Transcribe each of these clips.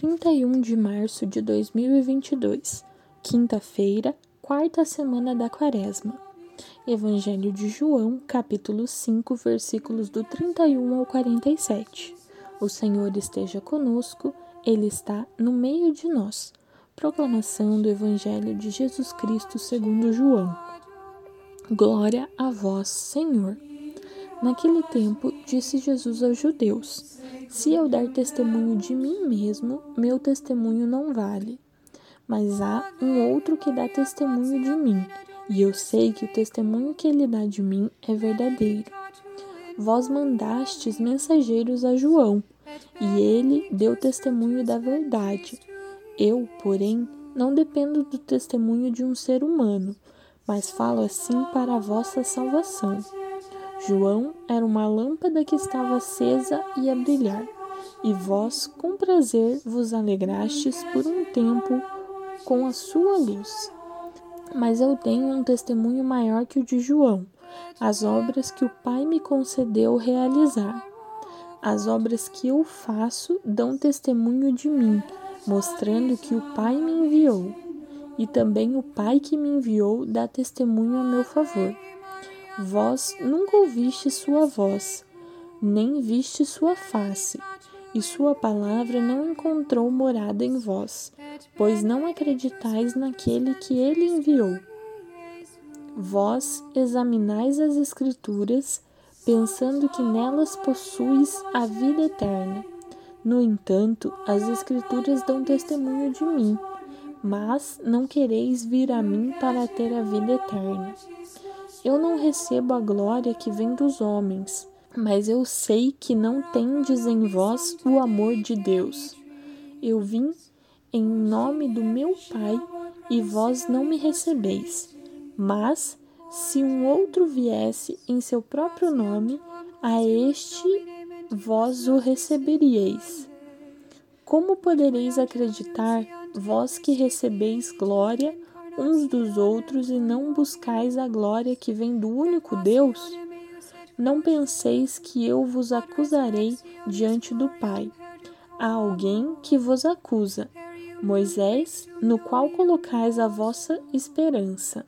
31 de março de 2022, quinta-feira, quarta semana da Quaresma. Evangelho de João, capítulo 5, versículos do 31 ao 47. O Senhor esteja conosco, Ele está no meio de nós. Proclamação do Evangelho de Jesus Cristo segundo João. Glória a vós, Senhor. Naquele tempo, disse Jesus aos judeus: Se eu dar testemunho de mim mesmo, meu testemunho não vale. Mas há um outro que dá testemunho de mim, e eu sei que o testemunho que ele dá de mim é verdadeiro. Vós mandastes mensageiros a João, e ele deu testemunho da verdade. Eu, porém, não dependo do testemunho de um ser humano, mas falo assim para a vossa salvação. João era uma lâmpada que estava acesa e a brilhar, e vós com prazer vos alegrastes por um tempo com a sua luz. Mas eu tenho um testemunho maior que o de João, as obras que o Pai me concedeu realizar. As obras que eu faço dão testemunho de mim, mostrando que o Pai me enviou. E também o Pai que me enviou dá testemunho a meu favor. Vós nunca ouviste sua voz, nem viste sua face, e sua palavra não encontrou morada em vós, pois não acreditais naquele que ele enviou. Vós examinais as Escrituras, pensando que nelas possuis a vida eterna. No entanto, as Escrituras dão testemunho de mim, mas não quereis vir a mim para ter a vida eterna. Eu não recebo a glória que vem dos homens, mas eu sei que não tendes em vós o amor de Deus. Eu vim em nome do meu Pai e vós não me recebeis. Mas, se um outro viesse em seu próprio nome, a este vós o receberíeis. Como podereis acreditar, vós que recebeis glória, uns dos outros e não buscais a glória que vem do único Deus? Não penseis que eu vos acusarei diante do Pai. Há alguém que vos acusa, Moisés, no qual colocais a vossa esperança.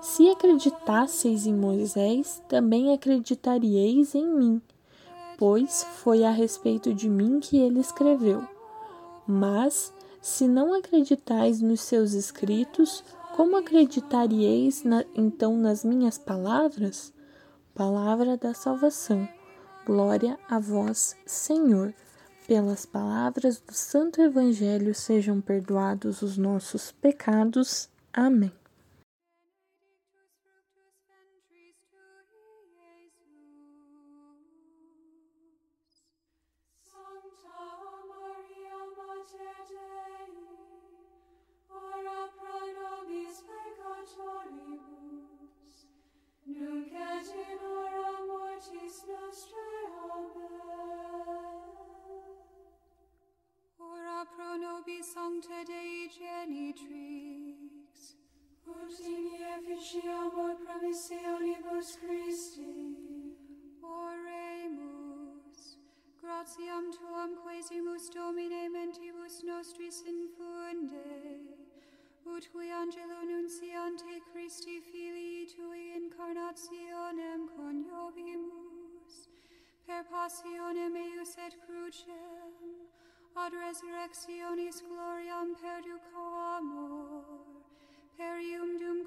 Se acreditasseis em Moisés, também acreditaríeis em mim, pois foi a respeito de mim que ele escreveu. Mas se não acreditais nos seus escritos, como acreditaríeis na, então nas minhas palavras? Palavra da salvação. Glória a vós, Senhor. Pelas palavras do Santo Evangelho sejam perdoados os nossos pecados. Amém. Dei Genitrix, ut in efficiamur promissionibus Christi. Oremus, gratiam tuam quesimus Domine mentibus nostris infunde, ut qui angelo nunciante Christi Filii Tui incarnationem coniovimus, per passionem eius et crucem, ad resurrectionis gloriam perduco amor, per ium dum